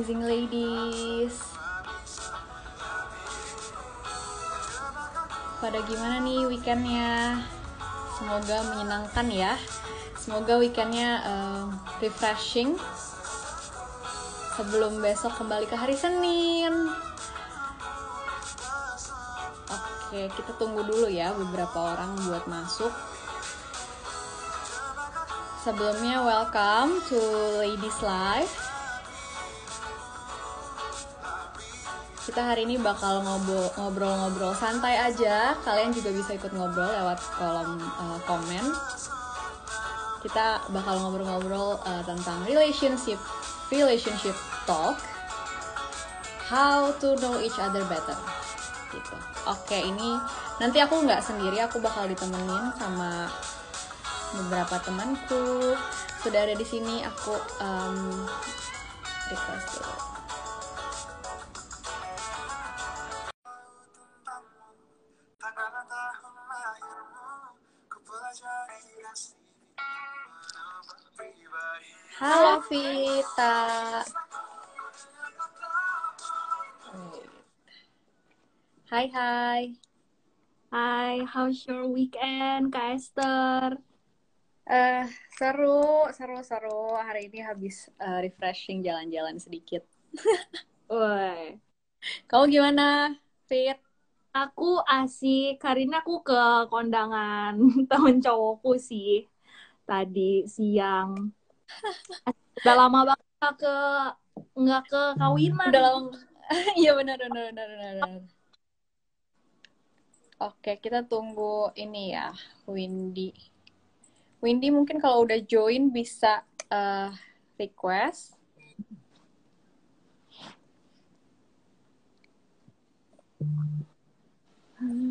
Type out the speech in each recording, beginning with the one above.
amazing ladies. Pada gimana nih weekendnya? Semoga menyenangkan ya. Semoga weekendnya um, refreshing sebelum besok kembali ke hari Senin. Oke, kita tunggu dulu ya beberapa orang buat masuk. Sebelumnya welcome to Ladies Live. Kita hari ini bakal ngobrol-ngobrol santai aja. Kalian juga bisa ikut ngobrol lewat kolom uh, komen. Kita bakal ngobrol-ngobrol uh, tentang relationship, relationship talk, how to know each other better. Gitu. Oke, ini nanti aku nggak sendiri, aku bakal ditemenin sama beberapa temanku sudah ada di sini aku um, request dulu Halo Vita. Hai hai. Hai, how's your weekend, Kak Esther? Uh, seru, seru, seru. Hari ini habis uh, refreshing jalan-jalan sedikit. Woi. Kamu gimana, Fit? Aku asik. Ini aku ke kondangan temen cowokku sih. Tadi siang. Udah lama banget gak ke nggak ke kawinan. Udah lama. Iya benar, benar, benar, benar. Oke, kita tunggu ini ya, Windy. Windy mungkin kalau udah join bisa uh, request.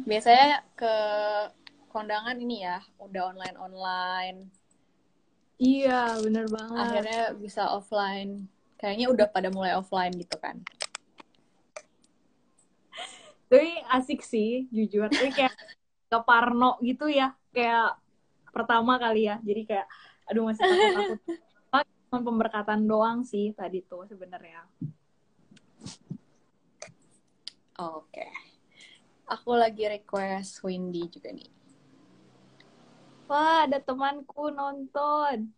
Biasanya ke kondangan ini ya, udah online-online. Iya, bener banget. Akhirnya bisa offline. Kayaknya udah pada mulai offline gitu kan. Tapi asik sih, jujur. Tapi kayak ke Parno gitu ya. Kayak pertama kali ya jadi kayak aduh masih takut takut cuma pemberkatan doang sih tadi tuh sebenarnya oke okay. aku lagi request Windy juga nih wah ada temanku nonton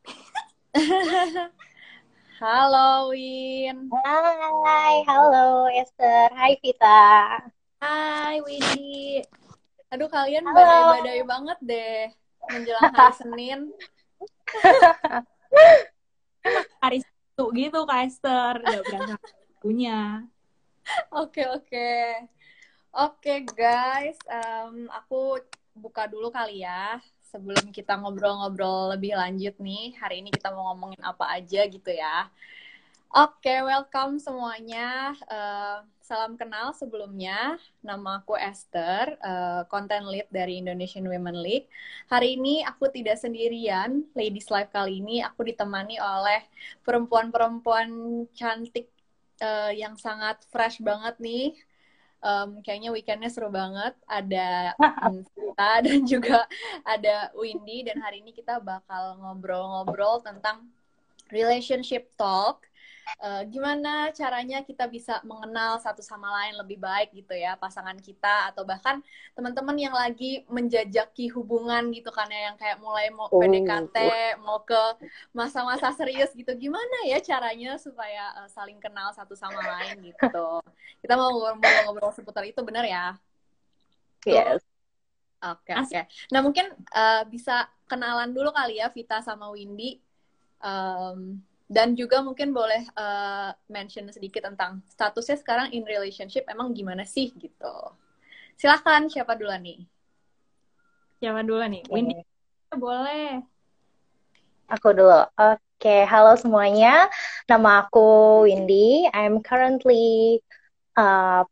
Halo Win. Hai, halo Esther. Hai Vita. Hai Windy. Aduh kalian badai-badai banget deh menjelang hari Senin. hari Sabtu gitu Kak Esther, udah berangkat punya. Oke oke. Oke guys, um, aku buka dulu kali ya sebelum kita ngobrol-ngobrol lebih lanjut nih. Hari ini kita mau ngomongin apa aja gitu ya. Oke, okay, welcome semuanya. Uh, salam kenal sebelumnya. Nama aku Esther, uh, content lead dari Indonesian Women League. Hari ini aku tidak sendirian. Ladies Live kali ini aku ditemani oleh perempuan-perempuan cantik uh, yang sangat fresh banget nih. Um, kayaknya weekendnya seru banget. Ada Sita dan juga ada Windy. Dan hari ini kita bakal ngobrol-ngobrol tentang relationship talk uh, gimana caranya kita bisa mengenal satu sama lain lebih baik gitu ya pasangan kita atau bahkan teman-teman yang lagi menjajaki hubungan gitu kan ya yang kayak mulai mau oh. PDKT mau ke masa-masa serius gitu gimana ya caranya supaya uh, saling kenal satu sama lain gitu kita mau ngobrol-ngobrol seputar itu benar ya yes Oke, okay, oke. Okay. Nah, mungkin uh, bisa kenalan dulu kali ya Vita sama Windy. Um, dan juga mungkin boleh uh, mention sedikit tentang statusnya sekarang in relationship emang gimana sih gitu. Silahkan siapa dulu nih? Siapa dulu nih? Okay. Windy boleh. Aku dulu. Oke, okay. halo semuanya. Nama aku Windy. I'm currently uh,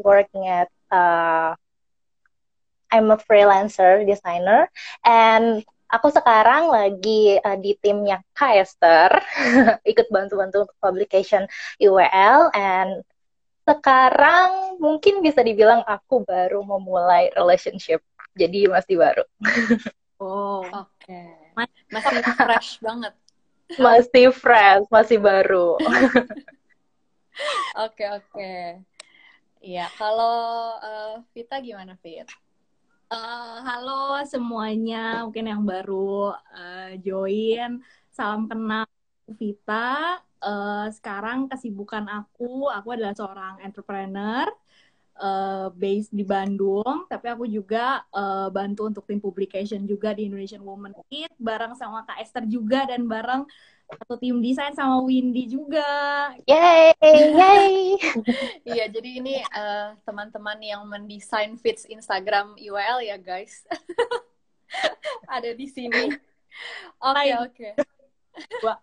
working at uh, I'm a freelancer designer and aku sekarang lagi uh, di timnya Kaester, ikut bantu-bantu untuk publication IWL, and sekarang mungkin bisa dibilang aku baru memulai relationship, jadi masih baru. oh, oke. Okay. Masih fresh banget. Masih fresh, masih baru. Oke oke. Iya, kalau uh, Vita gimana Fit? Uh, halo semuanya, mungkin yang baru uh, join, salam kenal Vita. Uh, sekarang kesibukan aku, aku adalah seorang entrepreneur uh, based di Bandung, tapi aku juga uh, bantu untuk tim publication juga di Indonesian Women It, bareng sama Kak Esther juga dan bareng satu tim desain sama Windy juga. Yay, yay. Iya, jadi ini uh, teman-teman yang mendesain feeds Instagram UL ya, guys. Ada di sini. Oke, okay, oke. Okay.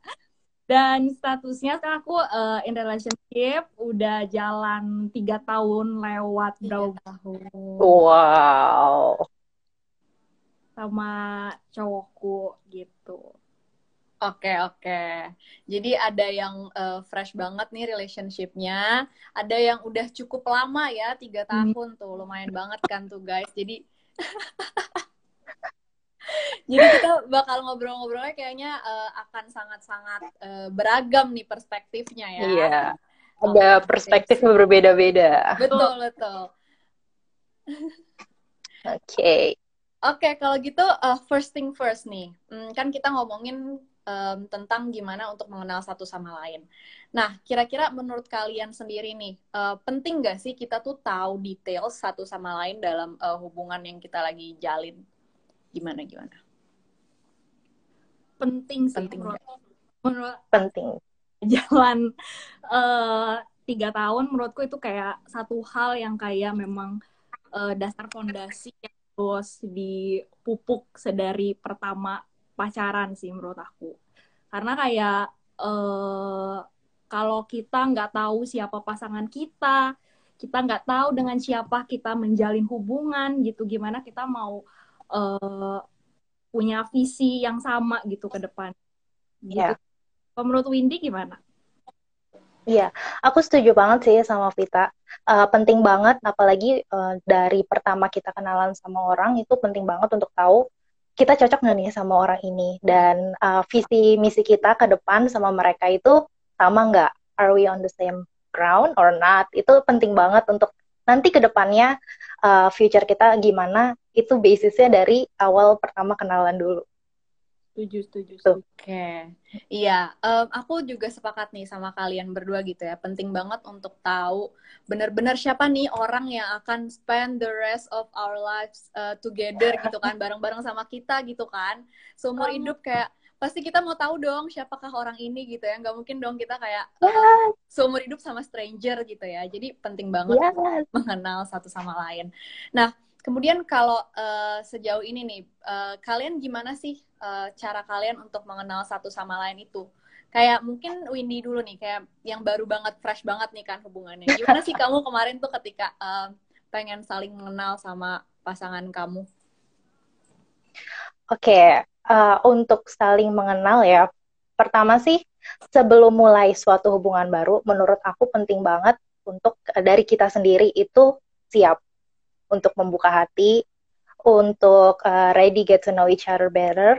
Dan statusnya sekarang aku uh, in relationship udah jalan tiga tahun lewat berapa tahun. Wow. Sama cowokku gitu. Oke okay, oke. Okay. Jadi ada yang uh, fresh banget nih relationshipnya, ada yang udah cukup lama ya tiga hmm. tahun hmm. tuh, lumayan banget kan tuh guys. Jadi Jadi kita bakal ngobrol-ngobrolnya kayaknya uh, akan sangat-sangat uh, beragam nih perspektifnya ya. Iya. Ada oh, perspektif yang berbeda-beda. Betul, betul. Oke. Okay. Oke, okay, kalau gitu uh, first thing first nih. Hmm, kan kita ngomongin um, tentang gimana untuk mengenal satu sama lain. Nah, kira-kira menurut kalian sendiri nih, uh, penting gak sih kita tuh tahu detail satu sama lain dalam uh, hubungan yang kita lagi jalin? Gimana gimana? penting sih penting menurut, menurut penting jalan uh, tiga tahun menurutku itu kayak satu hal yang kayak memang uh, dasar fondasi yang harus dipupuk sedari pertama pacaran sih menurut aku karena kayak uh, kalau kita nggak tahu siapa pasangan kita kita nggak tahu dengan siapa kita menjalin hubungan gitu gimana kita mau uh, punya visi yang sama gitu ke depan. Gitu. Yeah. Menurut Windy gimana? Iya, aku setuju banget sih sama Vita. Uh, penting banget, apalagi uh, dari pertama kita kenalan sama orang itu penting banget untuk tahu kita cocok nggak nih sama orang ini dan uh, visi misi kita ke depan sama mereka itu sama nggak? Are we on the same ground or not? Itu penting banget untuk nanti ke depannya uh, future kita gimana itu basisnya dari awal pertama kenalan dulu. Setuju, setuju. Oke. Okay. Iya, um, aku juga sepakat nih sama kalian berdua gitu ya. Penting banget untuk tahu benar-benar siapa nih orang yang akan spend the rest of our lives uh, together gitu kan, bareng-bareng sama kita gitu kan. Seumur hidup kayak pasti kita mau tahu dong siapakah orang ini gitu ya nggak mungkin dong kita kayak uh, seumur hidup sama stranger gitu ya jadi penting banget yes. mengenal satu sama lain nah kemudian kalau uh, sejauh ini nih uh, kalian gimana sih uh, cara kalian untuk mengenal satu sama lain itu kayak mungkin Windy dulu nih kayak yang baru banget fresh banget nih kan hubungannya gimana sih kamu kemarin tuh ketika uh, pengen saling mengenal sama pasangan kamu Oke, okay uh, untuk saling mengenal ya. Pertama sih sebelum mulai suatu hubungan baru, menurut aku penting banget untuk dari kita sendiri itu siap untuk membuka hati, untuk uh, ready get to know each other better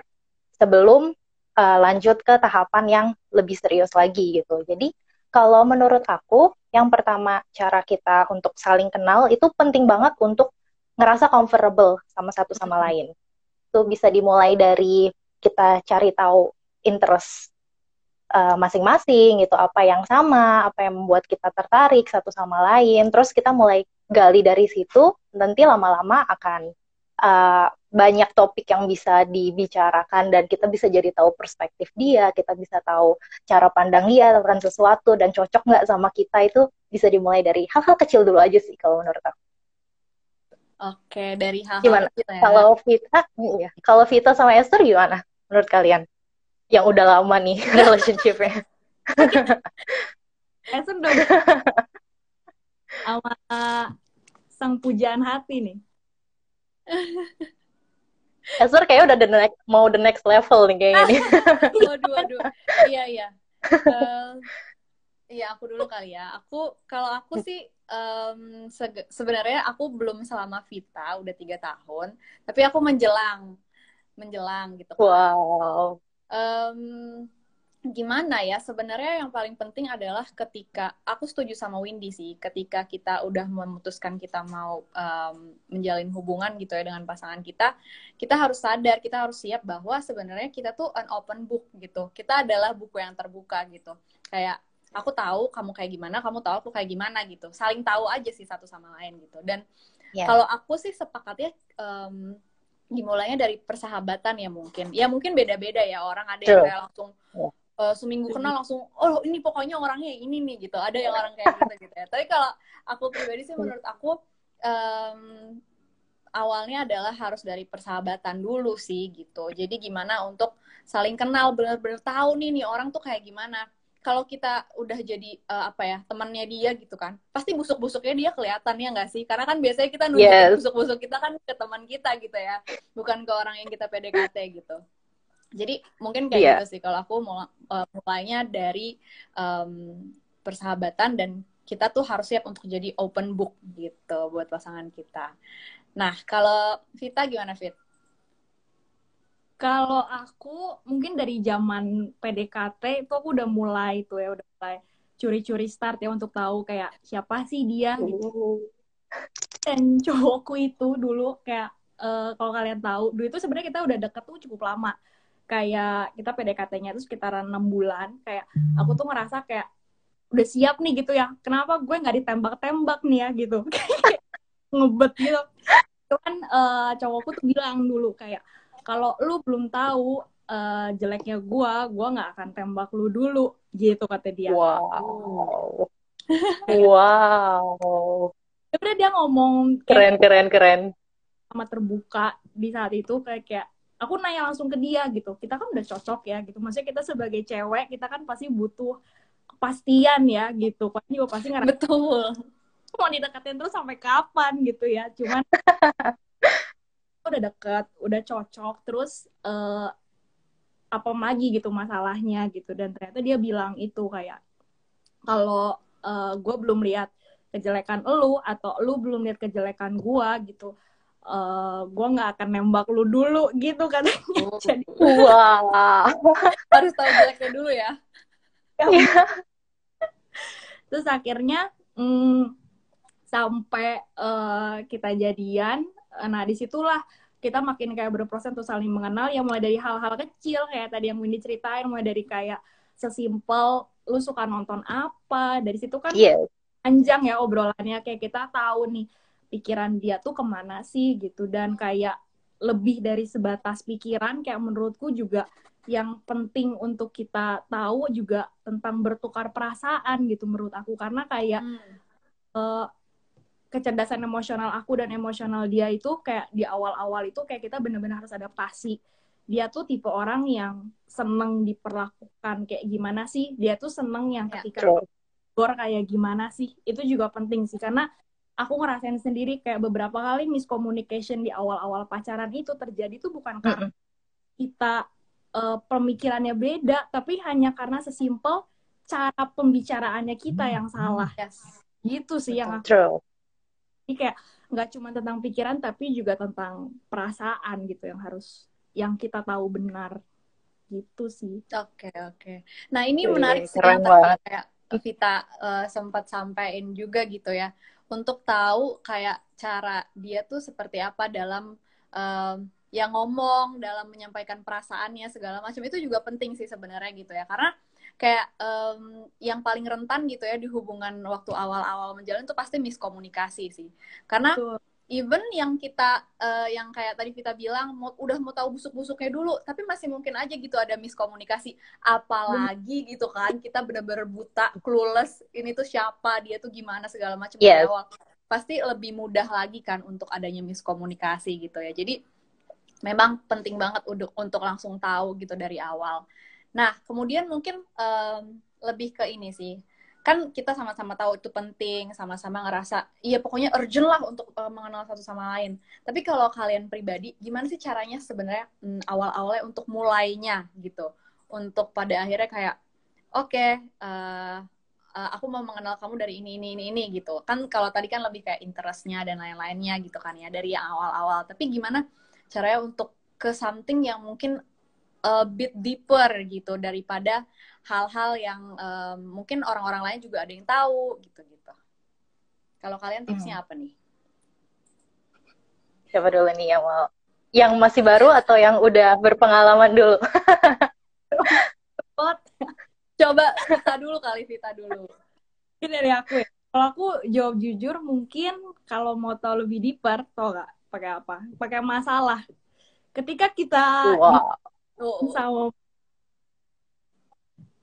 sebelum uh, lanjut ke tahapan yang lebih serius lagi gitu. Jadi kalau menurut aku yang pertama cara kita untuk saling kenal itu penting banget untuk ngerasa comfortable sama satu sama lain. Itu bisa dimulai dari kita cari tahu interest eh, masing-masing uh, gitu apa yang sama apa yang membuat kita tertarik satu sama lain. Terus kita mulai gali dari situ nanti lama-lama akan uh, banyak topik yang bisa dibicarakan dan kita bisa jadi tahu perspektif dia kita bisa tahu cara pandang dia tentang sesuatu dan cocok nggak sama kita itu bisa dimulai dari hal-hal kecil dulu aja sih kalau menurut aku Oke, dari hal-hal gimana? Ya. Kalau Vita, iya. Kalau Vita sama Esther gimana menurut kalian? Yang udah lama nih relationshipnya. Esther udah sama sang pujaan hati nih. Esther kayak udah the next, mau the next level nih kayaknya nih. waduh, waduh. Iya, iya. Uh, iya, aku dulu kali ya. Aku, kalau aku sih um, se sebenarnya aku belum selama Vita udah tiga tahun, tapi aku menjelang, menjelang gitu. Kan. Wow. Um, gimana ya? Sebenarnya yang paling penting adalah ketika aku setuju sama Windy sih ketika kita udah memutuskan kita mau um, menjalin hubungan gitu ya dengan pasangan kita kita harus sadar kita harus siap bahwa sebenarnya kita tuh an open book gitu. Kita adalah buku yang terbuka gitu. Kayak aku tahu kamu kayak gimana kamu tahu aku kayak gimana gitu. Saling tahu aja sih satu sama lain gitu. Dan yeah. kalau aku sih sepakatnya um, dimulainya dari persahabatan ya mungkin. Ya mungkin beda-beda ya orang ada yang kayak langsung yeah uh, seminggu kenal langsung oh ini pokoknya orangnya ini nih gitu. Ada yang orang kayak gitu gitu ya. Tapi kalau aku pribadi sih menurut aku um, awalnya adalah harus dari persahabatan dulu sih gitu. Jadi gimana untuk saling kenal benar-benar tahu nih nih orang tuh kayak gimana. Kalau kita udah jadi uh, apa ya temannya dia gitu kan pasti busuk-busuknya dia kelihatan ya nggak sih? Karena kan biasanya kita nunjukin yes. busuk-busuk kita kan ke teman kita gitu ya bukan ke orang yang kita PDKT gitu jadi mungkin kayak yeah. gitu sih kalau aku mau uh, mulainya dari um, persahabatan dan kita tuh harus siap untuk jadi open book gitu buat pasangan kita. Nah, kalau Vita gimana, Fit? Kalau aku mungkin dari zaman PDKT itu aku udah mulai tuh ya, udah mulai curi-curi start ya untuk tahu kayak siapa sih dia gitu. Oh. Dan cowokku itu dulu kayak uh, kalau kalian tahu, dulu itu sebenarnya kita udah deket tuh cukup lama kayak kita PDKT-nya itu sekitaran enam bulan kayak aku tuh ngerasa kayak udah siap nih gitu ya. Kenapa gue nggak ditembak-tembak nih ya gitu. Ngebet gitu. Kan uh, cowokku tuh bilang dulu kayak kalau lu belum tahu uh, jeleknya gue gue nggak akan tembak lu dulu gitu kata dia. Wow. Wow. Udah dia ngomong keren keren keren. Sama terbuka di saat itu kayak kayak aku nanya langsung ke dia gitu. Kita kan udah cocok ya gitu. Maksudnya kita sebagai cewek kita kan pasti butuh kepastian ya gitu. Pasti juga pasti ngerasa betul. Mau dideketin terus sampai kapan? gitu ya. Cuman udah deket udah cocok terus uh, apa lagi gitu masalahnya gitu. Dan ternyata dia bilang itu kayak kalau uh, eh, gue belum lihat kejelekan lu atau lu belum lihat kejelekan gue gitu uh, eh, gue nggak akan nembak lu dulu gitu kan oh. jadi wow harus tahu jeleknya dulu ya, ya. terus akhirnya mm, sampai uh, kita jadian nah di situlah kita makin kayak berproses untuk saling mengenal ya mulai dari hal-hal kecil kayak tadi yang Windy ceritain mulai dari kayak sesimpel lu suka nonton apa dari situ kan yes. panjang ya obrolannya kayak kita tahu nih pikiran dia tuh ke mana sih gitu. Dan kayak lebih dari sebatas pikiran kayak menurutku juga yang penting untuk kita tahu juga tentang bertukar perasaan gitu menurut aku. Karena kayak hmm. uh, kecerdasan emosional aku dan emosional dia itu kayak di awal-awal itu kayak kita benar-benar harus adaptasi. Dia tuh tipe orang yang seneng diperlakukan kayak gimana sih? Dia tuh seneng yang ya, ketika yeah, kayak gimana sih? Itu juga penting sih. Karena aku ngerasain sendiri kayak beberapa kali miscommunication di awal-awal pacaran itu terjadi tuh bukan karena mm -hmm. kita uh, pemikirannya beda, tapi hanya karena sesimpel cara pembicaraannya kita yang salah. Yes. Gitu sih yang aku. True. Jadi kayak nggak cuma tentang pikiran tapi juga tentang perasaan gitu yang harus yang kita tahu benar gitu sih. Oke okay, oke. Okay. Nah ini menarik sih kayak Vita uh, sempat sampaikan juga gitu ya untuk tahu kayak cara dia tuh seperti apa dalam um, yang ngomong, dalam menyampaikan perasaannya segala macam itu juga penting sih sebenarnya gitu ya. Karena kayak um, yang paling rentan gitu ya di hubungan waktu awal-awal menjalin tuh pasti miskomunikasi sih. Karena Betul even yang kita uh, yang kayak tadi kita bilang mau, udah mau tahu busuk-busuknya dulu tapi masih mungkin aja gitu ada miskomunikasi apalagi hmm. gitu kan kita bener-bener buta clueless ini tuh siapa dia tuh gimana segala macam yes. awal pasti lebih mudah lagi kan untuk adanya miskomunikasi gitu ya jadi memang penting banget untuk untuk langsung tahu gitu dari awal nah kemudian mungkin um, lebih ke ini sih kan kita sama-sama tahu itu penting, sama-sama ngerasa iya pokoknya urgent lah untuk uh, mengenal satu sama lain. Tapi kalau kalian pribadi, gimana sih caranya sebenarnya hmm, awal-awalnya untuk mulainya gitu, untuk pada akhirnya kayak oke, okay, uh, eh, uh, eh, aku mau mengenal kamu dari ini ini ini ini gitu. Kan kalau tadi kan lebih kayak interestnya dan lain-lainnya gitu kan ya dari awal-awal. Tapi gimana caranya untuk ke something yang mungkin a bit deeper gitu daripada hal-hal yang um, mungkin orang-orang lain juga ada yang tahu gitu-gitu. Kalau kalian tipsnya hmm. apa nih? Siapa dulu nih yang mau? Yang masih baru atau yang udah berpengalaman dulu? Coba Vita dulu kali Vita dulu. Ini dari aku ya. Kalau aku jawab jujur mungkin kalau mau tahu lebih deeper, tau gak pakai apa? Pakai masalah. Ketika kita wow. Sama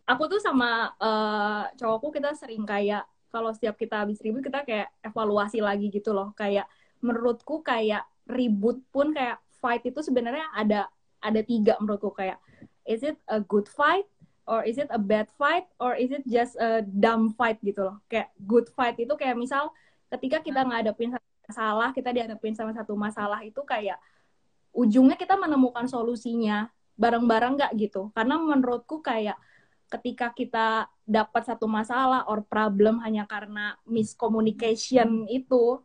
aku tuh sama uh, cowokku kita sering kayak kalau setiap kita habis ribut kita kayak evaluasi lagi gitu loh. Kayak menurutku kayak ribut pun kayak fight itu sebenarnya ada ada tiga menurutku. Kayak is it a good fight or is it a bad fight or is it just a dumb fight gitu loh. Kayak good fight itu kayak misal ketika kita ngadepin masalah kita dihadapin sama satu masalah itu kayak ujungnya kita menemukan solusinya bareng-bareng nggak gitu karena menurutku kayak ketika kita dapat satu masalah or problem hanya karena miscommunication itu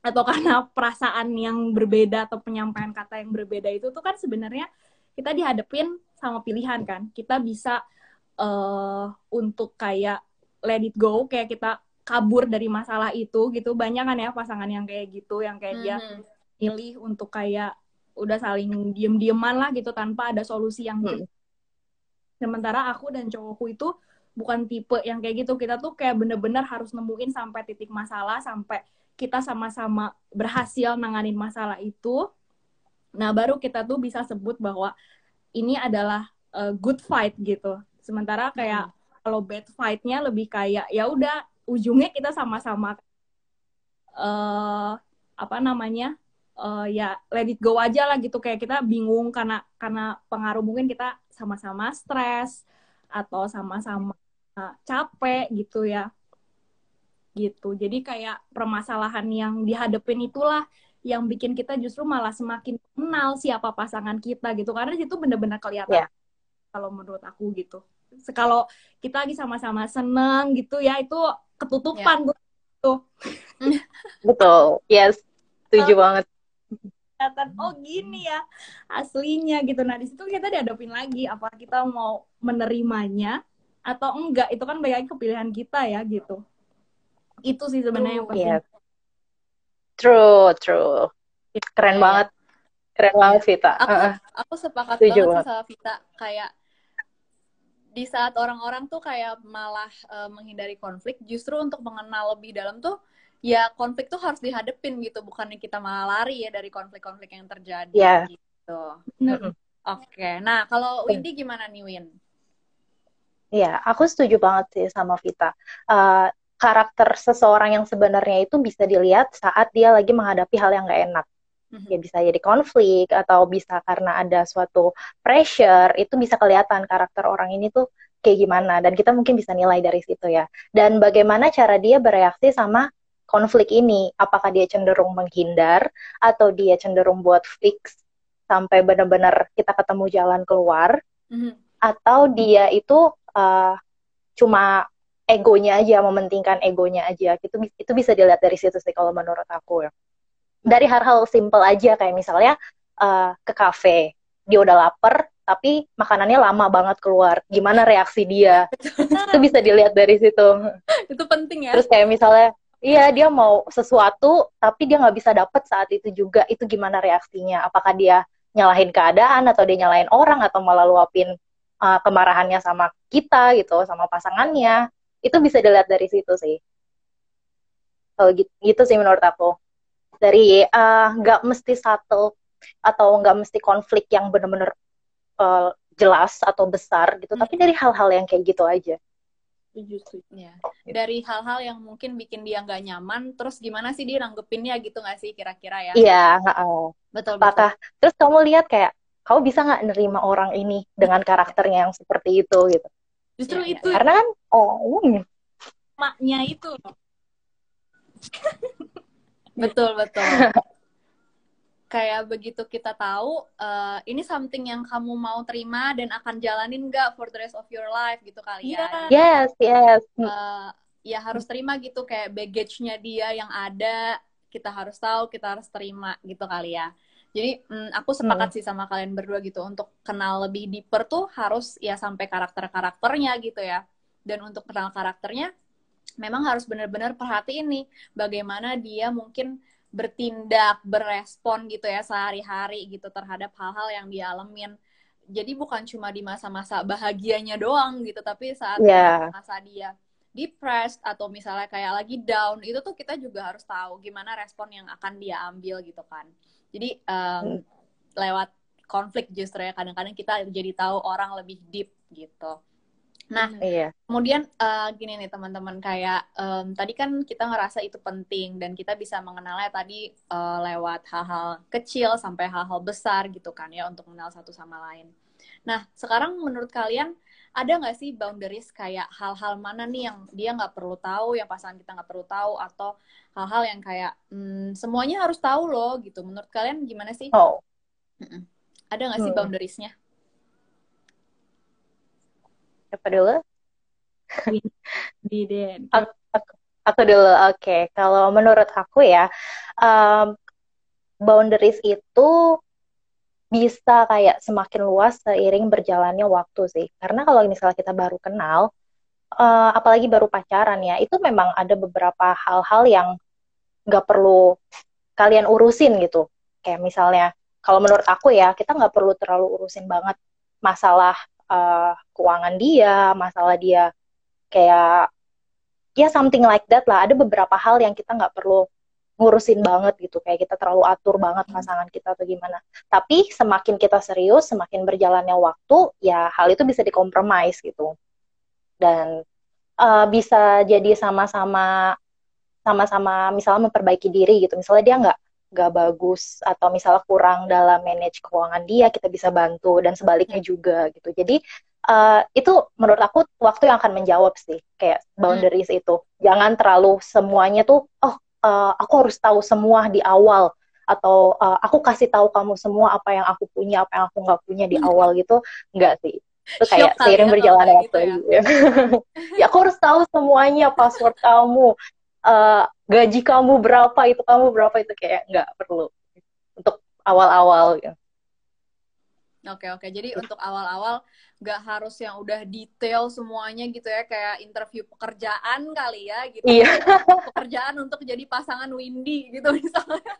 atau karena perasaan yang berbeda atau penyampaian kata yang berbeda itu tuh kan sebenarnya kita dihadapin sama pilihan kan kita bisa uh, untuk kayak let it go kayak kita kabur dari masalah itu gitu banyak kan ya pasangan yang kayak gitu yang kayak mm -hmm. dia mm-hmm. milih untuk kayak udah saling diem-dieman lah gitu tanpa ada solusi yang mm. sementara aku dan cowokku itu bukan tipe yang kayak gitu kita tuh kayak bener-bener harus nemuin sampai titik masalah sampai kita sama-sama berhasil nanganin masalah itu Nah, baru kita tuh bisa sebut bahwa ini adalah uh, good fight gitu. Sementara kayak hmm. kalau bad fight-nya lebih kayak ya udah ujungnya kita sama-sama uh, apa namanya? Uh, ya let it go aja lah gitu. Kayak kita bingung karena karena pengaruh mungkin kita sama-sama stres atau sama-sama uh, capek gitu ya. Gitu. Jadi kayak permasalahan yang dihadapin itulah yang bikin kita justru malah semakin kenal siapa pasangan kita gitu. Karena itu benar-benar kelihatan yeah. kalau menurut aku gitu. Kalau kita lagi sama-sama seneng gitu ya itu ketutupan yeah. gitu betul. Yes. Setuju uh, banget kelihatan oh gini ya aslinya gitu nah di situ kita dihadapin lagi apa kita mau menerimanya atau enggak itu kan baik pilihan kita ya gitu itu sih sebenarnya yang penting yeah True, true. Keren yeah. banget. Keren yeah. banget Vita. Aku, uh aku sepakat Setuju banget sih sama Vita. Kayak di saat orang-orang tuh kayak malah uh, menghindari konflik, justru untuk mengenal lebih dalam tuh ya konflik tuh harus dihadepin gitu, bukannya kita malah lari ya dari konflik-konflik yang terjadi yeah. gitu. Mm. Oke, okay. nah kalau Windy gimana nih Win? Iya, aku setuju banget sih sama Vita. Uh, karakter seseorang yang sebenarnya itu bisa dilihat saat dia lagi menghadapi hal yang gak enak. Mm-hmm. Ya bisa jadi konflik atau bisa karena ada suatu pressure, itu bisa kelihatan karakter orang ini tuh kayak gimana dan kita mungkin bisa nilai dari situ ya. Dan bagaimana cara dia bereaksi sama konflik ini? Apakah dia cenderung menghindar atau dia cenderung buat fix sampai benar-benar kita ketemu jalan keluar? Mm-hmm. Atau dia itu uh, cuma egonya aja, mementingkan egonya aja. Itu itu bisa dilihat dari situ sih kalau menurut aku ya. Dari hal-hal simple aja kayak misalnya uh, ke kafe, dia udah lapar tapi makanannya lama banget keluar. Gimana reaksi dia? itu bisa dilihat dari situ. itu penting ya. Terus kayak misalnya Iya, dia mau sesuatu, tapi dia nggak bisa dapet saat itu juga. Itu gimana reaksinya? Apakah dia nyalahin keadaan, atau dia nyalahin orang, atau malah luapin uh, kemarahannya sama kita gitu, sama pasangannya itu bisa dilihat dari situ sih kalau gitu, gitu sih menurut aku dari eh, nggak uh, mesti satu atau nggak mesti konflik yang benar-benar uh, jelas atau besar gitu hmm. tapi dari hal-hal yang kayak gitu aja justru ya. dari hal-hal yang mungkin bikin dia nggak nyaman terus gimana sih dia nanggepinnya gitu nggak sih kira-kira ya iya uh, betul apakah betul. terus kamu lihat kayak kamu bisa nggak nerima orang ini dengan karakternya yang seperti itu gitu Justru ya, itu. Karena kan oh, maknya itu. betul betul. Kayak begitu kita tahu uh, ini something yang kamu mau terima dan akan jalanin nggak for the rest of your life gitu kali ya. Yes yes. Uh, ya harus terima gitu kayak baggage-nya dia yang ada kita harus tahu kita harus terima gitu kali ya. Jadi mm, aku sepakat sih sama kalian berdua gitu untuk kenal lebih deeper tuh harus ya sampai karakter-karakternya gitu ya. Dan untuk kenal karakternya memang harus benar-benar perhatiin nih bagaimana dia mungkin bertindak, berespon gitu ya sehari-hari gitu terhadap hal-hal yang dia alamin. Jadi bukan cuma di masa-masa bahagianya doang gitu, tapi saat Yeah. masa dia depressed atau misalnya kayak lagi down, itu tuh kita juga harus tahu gimana respon yang akan dia ambil gitu kan. Jadi um, lewat konflik justru ya kadang-kadang kita jadi tahu orang lebih deep gitu. Nah, Iya. kemudian eh, gini nih teman-teman kayak em, tadi kan kita ngerasa itu penting dan kita bisa mengenalnya tadi eh, lewat hal-hal kecil sampai hal-hal besar gitu kan ya untuk mengenal satu sama lain. Nah, sekarang menurut kalian ada nggak sih boundaries kayak hal-hal mana nih yang dia nggak perlu tahu, yang pasangan kita nggak perlu tahu atau hal-hal yang kayak hmm, semuanya harus tahu loh gitu. Menurut kalian gimana sih? Oh. Ada nggak sih Hmm. boundariesnya? Siapa dulu? di Den. Aku, aku, aku dulu. Oke, kalau menurut aku ya, um, boundaries itu bisa kayak semakin luas seiring berjalannya waktu sih. Karena kalau misalnya kita baru kenal, eh, apalagi baru pacaran ya, itu memang ada beberapa hal-hal yang nggak perlu kalian urusin gitu. Kayak misalnya, kalau menurut aku ya, kita nggak perlu terlalu urusin banget masalah eh, keuangan dia, masalah dia kayak ya something like that lah. Ada beberapa hal yang kita nggak perlu ngurusin banget gitu, kayak kita terlalu atur banget pasangan kita atau gimana. Tapi semakin kita serius, semakin berjalannya waktu, ya hal itu bisa dikompromis gitu. Dan eh, bisa jadi sama-sama sama-sama misalnya memperbaiki diri gitu. Misalnya dia nggak nggak bagus atau misalnya kurang dalam manage keuangan dia, kita bisa bantu dan sebaliknya juga gitu. Jadi eh, itu menurut aku waktu yang akan menjawab sih kayak boundaries itu. Jangan terlalu semuanya tuh oh eh, aku harus tahu semua di awal atau eh, aku kasih tahu kamu semua apa yang aku punya, apa yang aku nggak punya di awal gitu. Enggak sih. Itu kayak Shock seiring ya berjalan kalau kayak waktu gitu ya. ya aku harus tahu semuanya password kamu, eh, gaji kamu berapa, itu kamu berapa itu kayak nggak perlu untuk awal-awal gitu. Oke oke, jadi untuk awal-awal nggak harus yang udah detail semuanya gitu ya, kayak interview pekerjaan kali ya gitu. Iya. Pekerjaan untuk jadi pasangan Windy gitu misalnya.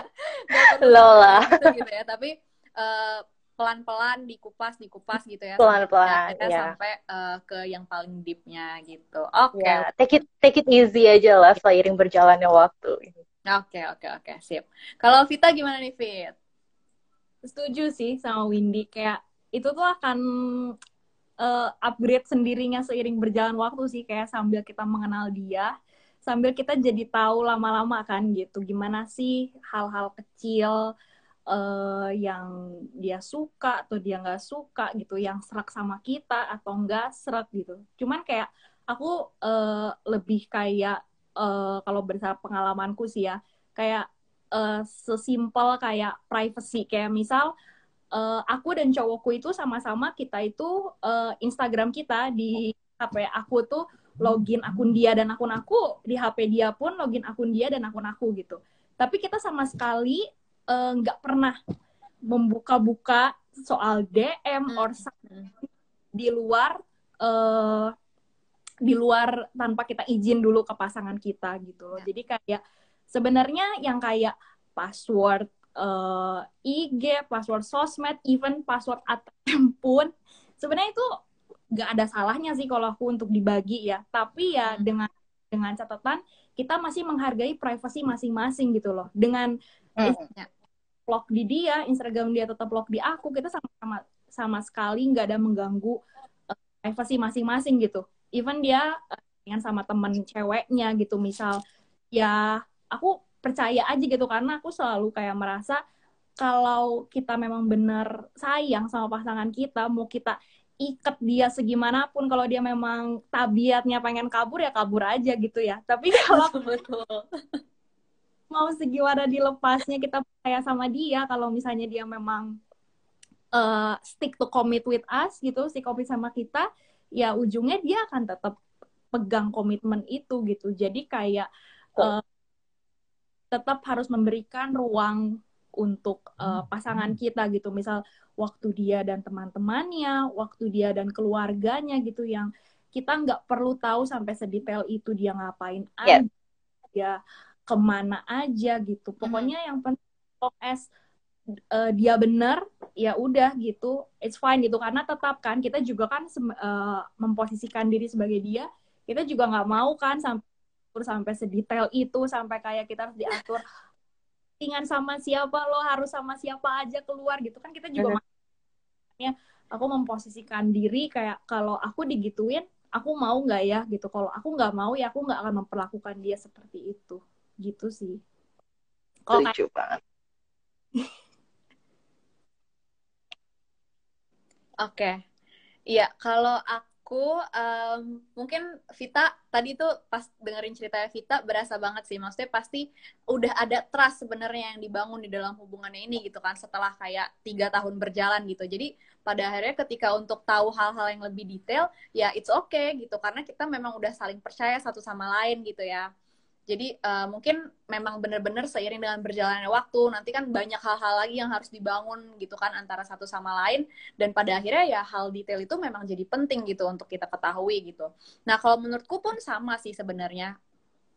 Lola. gitu, gitu ya, tapi eh, pelan-pelan dikupas dikupas gitu ya, Pelan-pelan, ya. sampai eh, ke yang paling deepnya gitu. Oke Ya, take it take it easy aja lah seiring berjalannya waktu. oke oke oke, sip. Kalau Vita gimana nih Fit? Setuju sih sama Windy kayak itu tuh akan eh, upgrade sendirinya seiring berjalan waktu sih kayak sambil kita mengenal dia, sambil kita jadi tahu lama-lama kan gitu gimana sih hal-hal kecil eh, yang dia suka atau dia nggak suka gitu, yang serak sama kita atau enggak serak gitu. Cuman kayak aku eh, lebih kayak eh, kalau berdasarkan pengalamanku sih ya, kayak eh, sesimpel kayak privacy kayak misal eh, aku dan cowokku itu sama-sama kita itu eh, Instagram kita di HP aku tuh login akun dia dan akun aku di HP dia pun login akun dia dan akun aku gitu. Tapi kita sama sekali eh, nggak pernah membuka-buka soal DM Hmm. or something di luar eh di luar tanpa kita izin dulu ke pasangan kita gitu loh. Ya. Jadi kayak sebenarnya yang kayak password eh, IG, password sosmed, even password ATM pun sebenarnya itu nggak ada salahnya sih kalau aku untuk dibagi ya. Tapi ya Hmm. dengan dengan catatan kita masih menghargai privasi masing-masing gitu loh. Dengan Hmm. Vlog di dia, Instagram dia tetap vlog di aku, kita sama-sama sama sekali nggak ada mengganggu privasi masing-masing gitu. Even dia dengan sama temen ceweknya gitu, misal ya aku percaya aja gitu karena aku selalu kayak merasa kalau kita memang benar sayang sama pasangan kita, mau kita ikat dia segimanapun, kalau dia memang tabiatnya pengen kabur ya kabur aja gitu ya. Tapi kalau betul. Mau segimana dilepasnya kita percaya sama dia kalau misalnya dia memang eh, stick to commit with us gitu stick commit sama kita ya ujungnya dia akan tetap pegang komitmen itu gitu. Jadi kayak eh, tetap harus memberikan ruang untuk uh, pasangan kita gitu. Misal waktu dia dan teman-temannya waktu dia dan keluarganya gitu yang kita nggak perlu tahu sampai sedetail itu dia ngapain yeah. aja. dia ke mana aja gitu. Pokoknya hmm. yang penting as uh, dia benar ya udah gitu. It's fine gitu. Karena tetap kan kita juga kan uh, memposisikan diri sebagai dia kita juga nggak mau kan sampai sampai sedetail itu sampai kayak kita harus diatur tinggal sama siapa lo harus sama siapa aja keluar gitu. Kan kita juga makanya aku memposisikan diri kayak kalau aku digituin aku mau nggak ya? Gitu. Kalau aku nggak mau ya aku nggak akan memperlakukan dia seperti itu gitu sih. Kalau lucu banget. Oke, iya kalau aku um, mungkin Vita tadi tuh pas dengerin ceritanya Vita berasa banget sih, maksudnya pasti udah ada trust sebenarnya yang dibangun di dalam hubungannya ini gitu kan setelah kayak tiga tahun berjalan gitu. Jadi pada akhirnya ketika untuk tahu hal-hal yang lebih detail ya it's okay gitu. Karena kita memang udah saling percaya satu sama lain gitu ya. Jadi uh, mungkin memang benar-benar seiring dengan berjalannya waktu nanti kan banyak hal-hal lagi yang harus dibangun gitu kan antara satu sama lain dan pada akhirnya ya hal detail itu memang jadi penting gitu untuk kita ketahui gitu. Nah kalau menurutku pun sama sih sebenarnya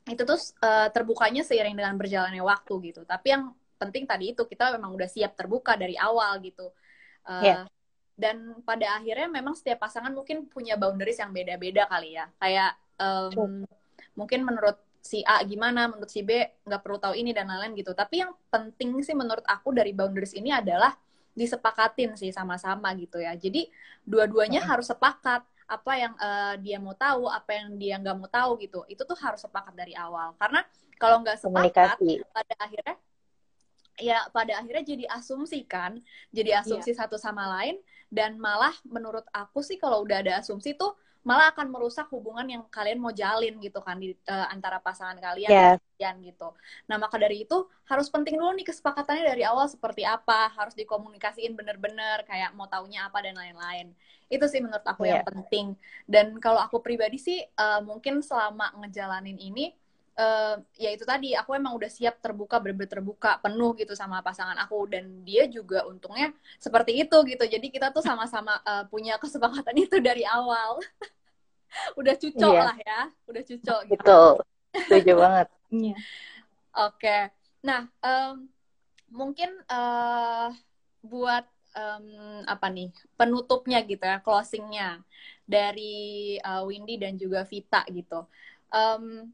itu tuh uh, terbukanya seiring dengan berjalannya waktu gitu. Tapi yang penting tadi itu kita memang udah siap terbuka dari awal gitu. Uh, yeah. Dan pada akhirnya memang setiap pasangan mungkin punya boundaries yang beda-beda kali ya. Kayak um, mungkin menurut si A gimana, menurut si B nggak perlu tahu ini dan lain-lain gitu. Tapi yang penting sih menurut aku dari boundaries ini adalah disepakatin sih sama-sama gitu ya. Jadi dua-duanya hmm. harus sepakat apa yang uh, dia mau tahu, apa yang dia nggak mau tahu gitu. Itu tuh harus sepakat dari awal. Karena kalau nggak sepakat, pada akhirnya ya pada akhirnya jadi asumsi kan, jadi asumsi yeah. satu sama lain dan malah menurut aku sih kalau udah ada asumsi tuh malah akan merusak hubungan yang kalian mau jalin gitu kan di uh, antara pasangan kalian yes. kalian gitu. Nah maka dari itu harus penting dulu nih kesepakatannya dari awal seperti apa, harus dikomunikasiin bener-bener kayak mau taunya apa dan lain-lain. Itu sih menurut aku yeah. yang penting. Dan kalau aku pribadi sih uh, mungkin selama ngejalanin ini uh, ya itu tadi aku emang udah siap terbuka bener-bener terbuka penuh gitu sama pasangan aku dan dia juga untungnya seperti itu gitu jadi kita tuh sama-sama uh, punya kesepakatan itu dari awal udah cucok iya. lah ya udah cucok gitu. betul setuju banget iya. oke okay. nah um, mungkin uh, buat um, apa nih penutupnya gitu ya closingnya dari uh, Windy dan juga Vita gitu um,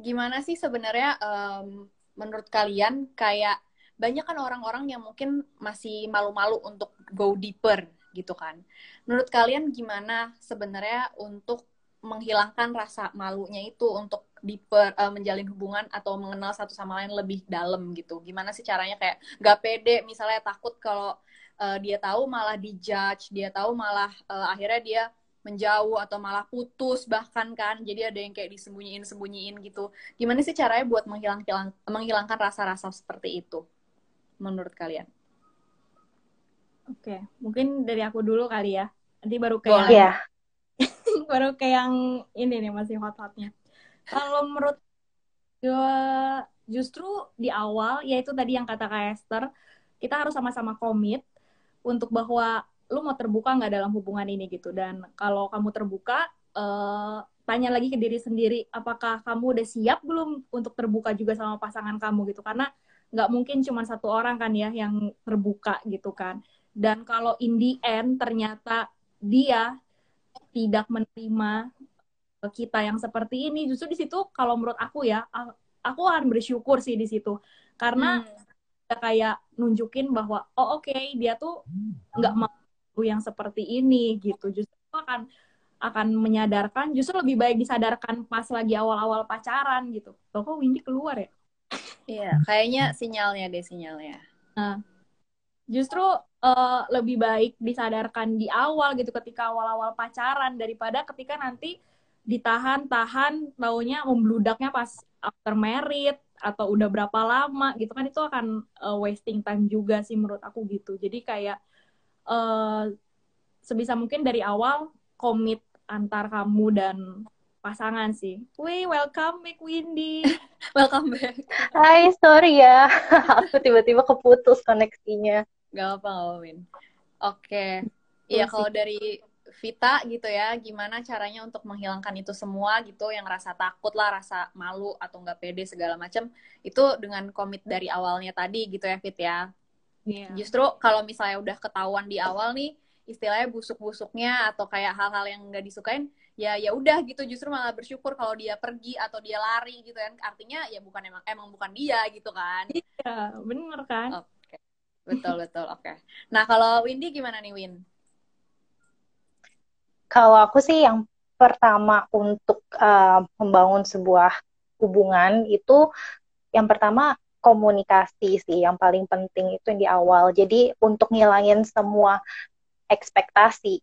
gimana sih sebenarnya um, menurut kalian kayak banyak kan orang-orang yang mungkin masih malu-malu untuk go deeper gitu kan. Menurut kalian gimana sebenarnya untuk menghilangkan rasa malunya itu untuk deeper uh, menjalin hubungan atau mengenal satu sama lain lebih dalam gitu. Gimana sih caranya kayak gak pede misalnya takut kalau uh, dia tahu malah dijudge, dia tahu malah uh, akhirnya dia menjauh atau malah putus bahkan kan jadi ada yang kayak disembunyiin sembunyiin gitu gimana sih caranya buat menghilang menghilangkan rasa-rasa seperti itu menurut kalian Oke, mungkin dari aku dulu kali ya. Nanti baru kayak yang, yeah. baru kayak yang ini nih masih hot-hotnya. Kalau menurut gue justru di awal yaitu tadi yang kata Kak Esther, kita harus sama-sama komit untuk bahwa lu mau terbuka nggak dalam hubungan ini gitu. Dan kalau kamu terbuka, uh, tanya lagi ke diri sendiri, apakah kamu udah siap belum untuk terbuka juga sama pasangan kamu gitu? Karena nggak mungkin cuma satu orang kan ya yang terbuka gitu kan dan kalau in the end ternyata dia tidak menerima kita yang seperti ini justru di situ kalau menurut aku ya aku akan bersyukur sih di situ. Karena hmm. kayak nunjukin bahwa oh oke okay, dia tuh nggak mau yang seperti ini gitu. Justru akan akan menyadarkan justru lebih baik disadarkan pas lagi awal-awal pacaran gitu. Loh kok Windy keluar ya? Iya kayaknya sinyalnya deh sinyalnya. Nah justru uh, lebih baik disadarkan di awal gitu ketika awal-awal pacaran daripada ketika nanti ditahan-tahan taunya membludaknya pas after married atau udah berapa lama gitu kan itu akan uh, wasting time juga sih menurut aku gitu. Jadi kayak uh, sebisa mungkin dari awal komit antar kamu dan pasangan sih. Wih, welcome back Windy. welcome back. Hai, sorry ya. Aku tiba-tiba keputus koneksinya. Gak apa-apa, Win. Oke. Iya, kalau dari Vita gitu ya, gimana caranya untuk menghilangkan itu semua gitu, yang rasa takut lah, rasa malu atau nggak pede segala macam, itu dengan komit dari awalnya tadi gitu ya, Fit ya. Yeah. Justru kalau misalnya udah ketahuan di awal nih, istilahnya busuk-busuknya atau kayak hal-hal yang nggak disukain, ya ya udah gitu justru malah bersyukur kalau dia pergi atau dia lari gitu kan artinya ya bukan emang emang bukan dia gitu kan iya bener kan oke okay. betul betul oke okay. nah kalau Windy gimana nih Win kalau aku sih yang pertama untuk uh, membangun sebuah hubungan itu yang pertama komunikasi sih yang paling penting itu yang di awal jadi untuk ngilangin semua ekspektasi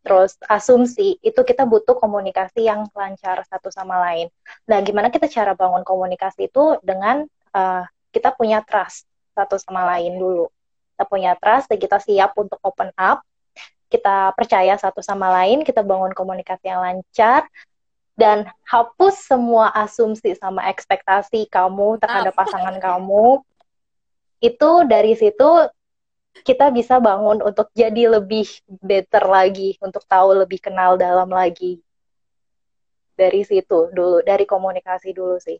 terus asumsi itu kita butuh komunikasi yang lancar satu sama lain. Nah, gimana kita cara bangun komunikasi itu dengan uh, kita punya trust satu sama lain dulu. Kita punya trust dan kita siap untuk open up. Kita percaya satu sama lain, kita bangun komunikasi yang lancar dan hapus semua asumsi sama ekspektasi kamu terhadap pasangan kamu. Itu dari situ kita bisa bangun untuk jadi lebih better lagi, untuk tahu lebih kenal dalam lagi. Dari situ dulu, dari komunikasi dulu sih.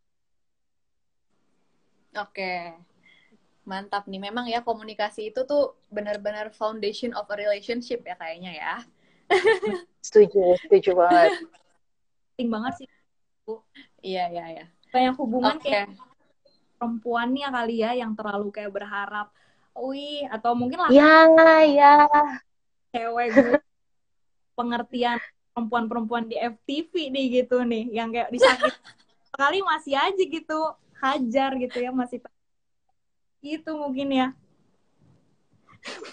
Oke. Mantap nih. Memang ya komunikasi itu tuh benar-benar foundation of a relationship ya kayaknya ya. setuju, setuju banget. Penting banget sih. Iya, iya, iya. Banyak hubungan okay. kayak perempuannya kali ya yang terlalu kayak berharap Ui atau mungkin lah ya ya cewek gue pengertian perempuan-perempuan di FTV nih gitu nih yang kayak disakit sekali masih aja gitu hajar gitu ya masih itu mungkin ya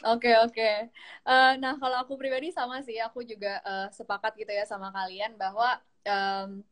Oke okay, oke. Okay. Uh, eh, nah kalau aku pribadi sama sih, aku juga uh, sepakat gitu ya sama kalian bahwa um,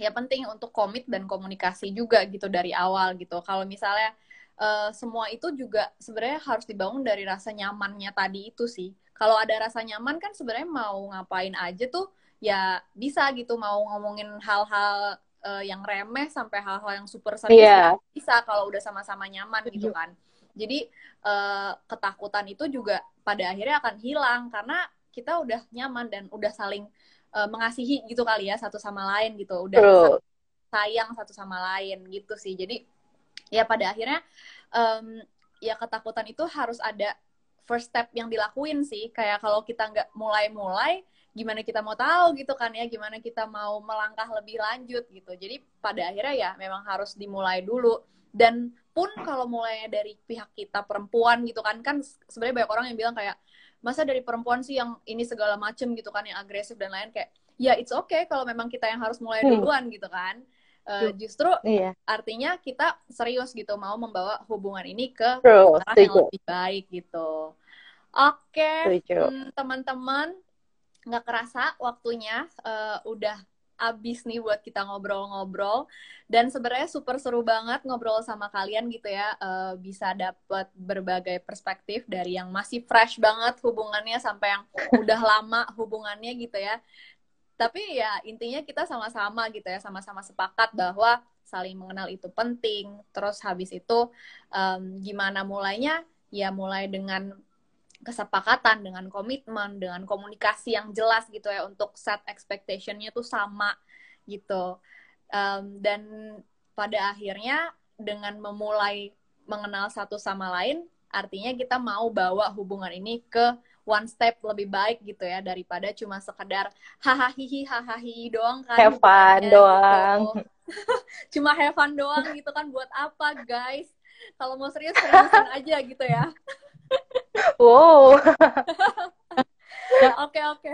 ya penting untuk komit dan komunikasi juga gitu dari awal gitu. Kalau misalnya uh, semua itu juga sebenarnya harus dibangun dari rasa nyamannya tadi itu sih. Kalau ada rasa nyaman kan sebenarnya mau ngapain aja tuh ya bisa gitu mau ngomongin hal-hal uh, yang remeh sampai hal-hal yang super serius yeah. bisa kalau udah sama-sama nyaman gitu kan. Jadi uh, ketakutan itu juga pada akhirnya akan hilang karena kita udah nyaman dan udah saling uh, mengasihi gitu kali ya satu sama lain gitu, udah sayang satu sama lain gitu sih. Jadi ya pada akhirnya um, ya ketakutan itu harus ada first step yang dilakuin sih. Kayak kalau kita nggak mulai-mulai gimana kita mau tahu gitu kan ya gimana kita mau melangkah lebih lanjut gitu. Jadi pada akhirnya ya memang harus dimulai dulu. Dan pun kalau mulainya dari pihak kita perempuan gitu kan kan sebenarnya banyak orang yang bilang kayak masa dari perempuan sih yang ini segala macem gitu kan yang agresif dan lain kayak ya it's okay kalau memang kita yang harus mulai hmm. duluan gitu kan uh, justru iya. artinya kita serius gitu mau membawa hubungan ini ke arah yang lebih baik gitu. Oke, okay. hmm, teman-teman nggak kerasa waktunya uh, udah abis nih buat kita ngobrol-ngobrol dan sebenarnya super seru banget ngobrol sama kalian gitu ya uh, bisa dapat berbagai perspektif dari yang masih fresh banget hubungannya sampai yang udah lama hubungannya gitu ya tapi ya intinya kita sama-sama gitu ya sama-sama sepakat bahwa saling mengenal itu penting. Terus habis itu um, gimana mulainya? Ya mulai dengan kesepakatan dengan komitmen dengan komunikasi yang jelas gitu ya untuk set expectationnya tuh sama gitu. Um, dan pada akhirnya dengan memulai mengenal satu sama lain artinya kita mau bawa hubungan ini ke one step lebih baik gitu ya daripada cuma sekedar hahaha hahaha doang kan have fun ya, doang. Gitu. cuma have fun doang gitu kan buat apa guys? Kalau mau serius seriusin aja gitu ya. Wow. Oke oke.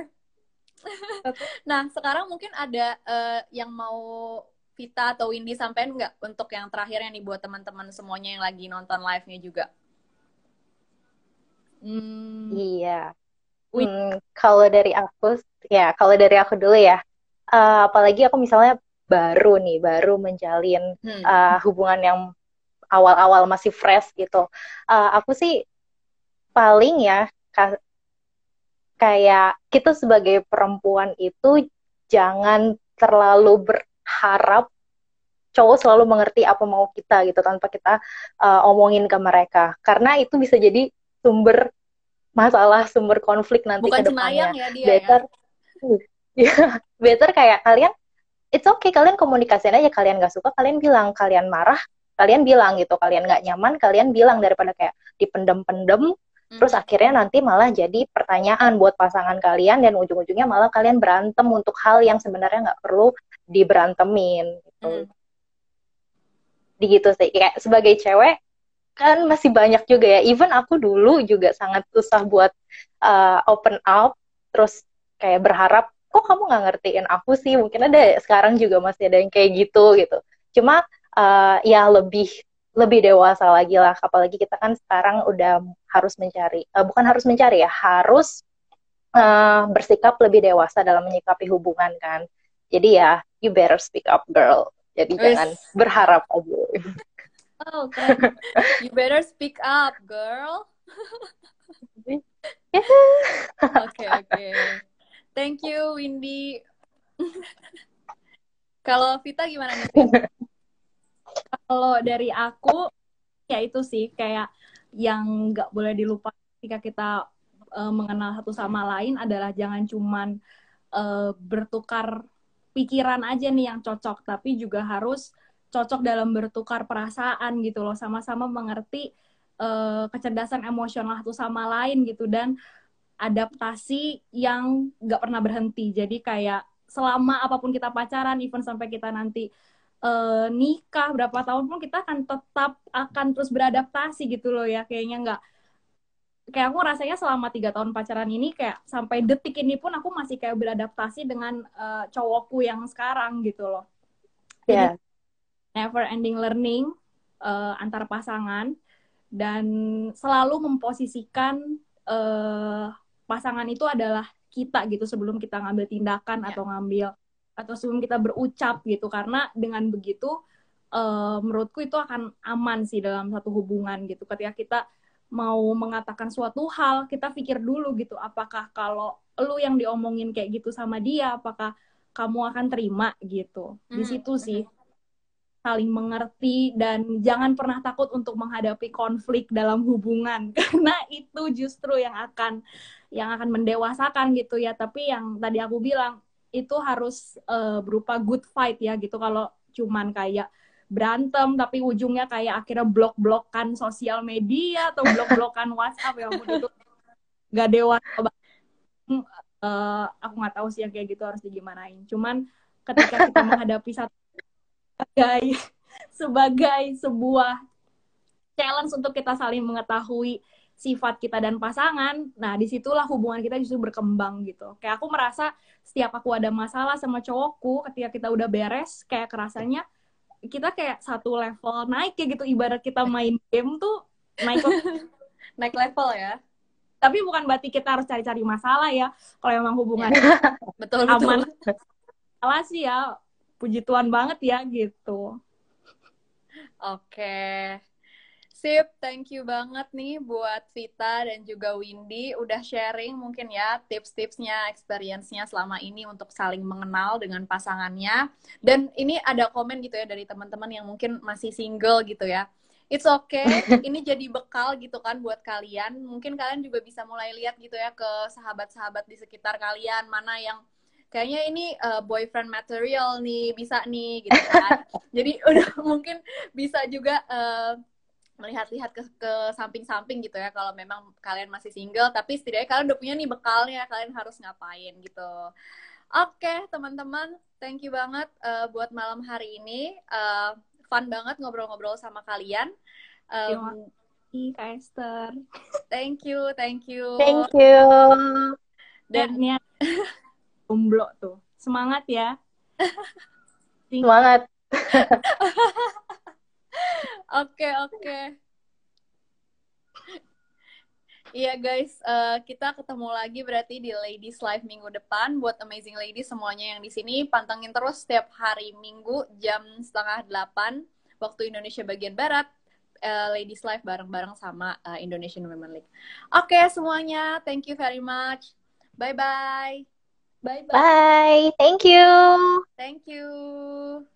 Nah sekarang mungkin ada uh, yang mau Vita atau Windy sampein nggak untuk yang terakhirnya nih buat teman-teman semuanya yang lagi nonton live-nya juga Hmm. Iya. Hmm, kalau dari aku, ya kalau dari aku dulu ya. Uh, apalagi aku misalnya baru nih, baru menjalin hmm. uh, hubungan yang awal-awal masih fresh gitu. Uh, aku sih paling ya kayak kita sebagai perempuan itu jangan terlalu berharap cowok selalu mengerti apa mau kita gitu tanpa kita uh, omongin ke mereka karena itu bisa jadi sumber masalah sumber konflik nanti Bukan ke depannya ya dia better ya better kayak kalian it's okay kalian komunikasiin aja kalian gak suka kalian bilang kalian marah kalian bilang gitu kalian nggak nyaman kalian bilang daripada kayak dipendem-pendem hmm. terus akhirnya nanti malah jadi pertanyaan buat pasangan kalian dan ujung-ujungnya malah kalian berantem untuk hal yang sebenarnya nggak perlu diberantemin gitu. Hmm di gitu sih kayak sebagai cewek kan masih banyak juga ya. Even aku dulu juga sangat susah buat uh, open up terus kayak berharap kok kamu nggak ngertiin aku sih? Mungkin ada sekarang juga masih ada yang kayak gitu gitu. Cuma uh, ya lebih lebih dewasa lagi lah. Apalagi kita kan sekarang udah harus mencari uh, bukan harus mencari ya harus uh, bersikap lebih dewasa dalam menyikapi hubungan kan. Jadi ya you better speak up girl. Jadi Wish. jangan berharap aja. Oh, keren. You better speak up, girl. Oke, oke. Okay, okay. Thank you, Windy. Kalau Vita gimana nih? Kalau dari aku, ya itu sih kayak yang nggak boleh dilupa ketika kita uh, mengenal satu sama lain adalah jangan cuman uh, bertukar pikiran aja nih yang cocok, tapi juga harus cocok dalam bertukar perasaan gitu loh, sama-sama mengerti uh, kecerdasan emosional satu sama lain gitu dan adaptasi yang nggak pernah berhenti. Jadi kayak selama apa pun kita pacaran, even sampai kita nanti uh, nikah berapa tahun pun kita akan tetap akan terus beradaptasi gitu loh ya, kayaknya nggak kayak aku rasanya selama tiga tahun pacaran ini kayak sampai detik ini pun aku masih kayak beradaptasi dengan uh, cowokku yang sekarang gitu loh. Yeah. Never ending learning uh, antar pasangan dan selalu memposisikan uh, pasangan itu adalah kita gitu sebelum kita ngambil tindakan yeah. atau ngambil atau sebelum kita berucap gitu karena dengan begitu uh, menurutku itu akan aman sih dalam satu hubungan gitu ketika kita mau mengatakan suatu hal, kita pikir dulu gitu, apakah kalau lu yang diomongin kayak gitu sama dia, apakah kamu akan terima gitu. Di hmm, situ sih saling mengerti dan jangan pernah takut untuk menghadapi konflik dalam hubungan karena itu justru yang akan yang akan mendewasakan gitu ya. Tapi yang tadi aku bilang itu harus uh, berupa good fight ya gitu. Kalau cuman kayak berantem tapi ujungnya kayak akhirnya blok-blokan sosial media atau blok-blokan WhatsApp ya ampun itu gak dewasa uh, aku nggak tahu sih yang kayak gitu harus digimanain cuman ketika kita menghadapi satu sebagai sebagai sebuah challenge untuk kita saling mengetahui sifat kita dan pasangan, nah di situlah hubungan kita justru berkembang gitu. Kayak aku merasa setiap aku ada masalah sama cowokku, ketika kita udah beres, kayak kerasanya kita kayak satu level naik ya gitu. Ibarat kita main game tuh naik naik level ya. Tapi bukan berarti kita harus cari-cari masalah ya. Kalau emang hubungan betul aman. Salah sih ya puji Tuhan banget ya gitu oke Sip, thank you banget nih buat Vita dan juga Windy udah sharing mungkin ya tips-tipsnya, experience-nya selama ini untuk saling mengenal dengan pasangannya. Dan ini ada komen gitu ya dari teman-teman yang mungkin masih single gitu ya. It's okay, ini jadi bekal gitu kan buat kalian. Mungkin kalian juga bisa mulai lihat gitu ya ke sahabat-sahabat di sekitar kalian mana yang kayaknya ini uh, boyfriend material nih bisa nih gitu kan. jadi udah mungkin bisa juga uh, melihat-lihat ke ke samping-samping gitu ya kalau memang kalian masih single tapi setidaknya kalian udah punya nih bekalnya kalian harus ngapain gitu. Oke okay, teman-teman thank you banget uh, buat malam hari ini. Uh, fun banget ngobrol-ngobrol sama kalian. Um, Kak Esther. thank you thank you. Thank you. Dan ya, jomblo tuh semangat ya semangat Oke, oke. Iya guys, uh, kita ketemu lagi berarti di Ladies Live minggu depan. Buat amazing ladies semuanya yang di sini, pantengin terus setiap hari minggu jam setengah delapan waktu Indonesia bagian barat. Uh, Ladies Live bareng-bareng sama uh, Indonesian Women League. Oke okay, semuanya, thank you very much. Bye-bye. Bye bye. Bye. Thank you. Thank you.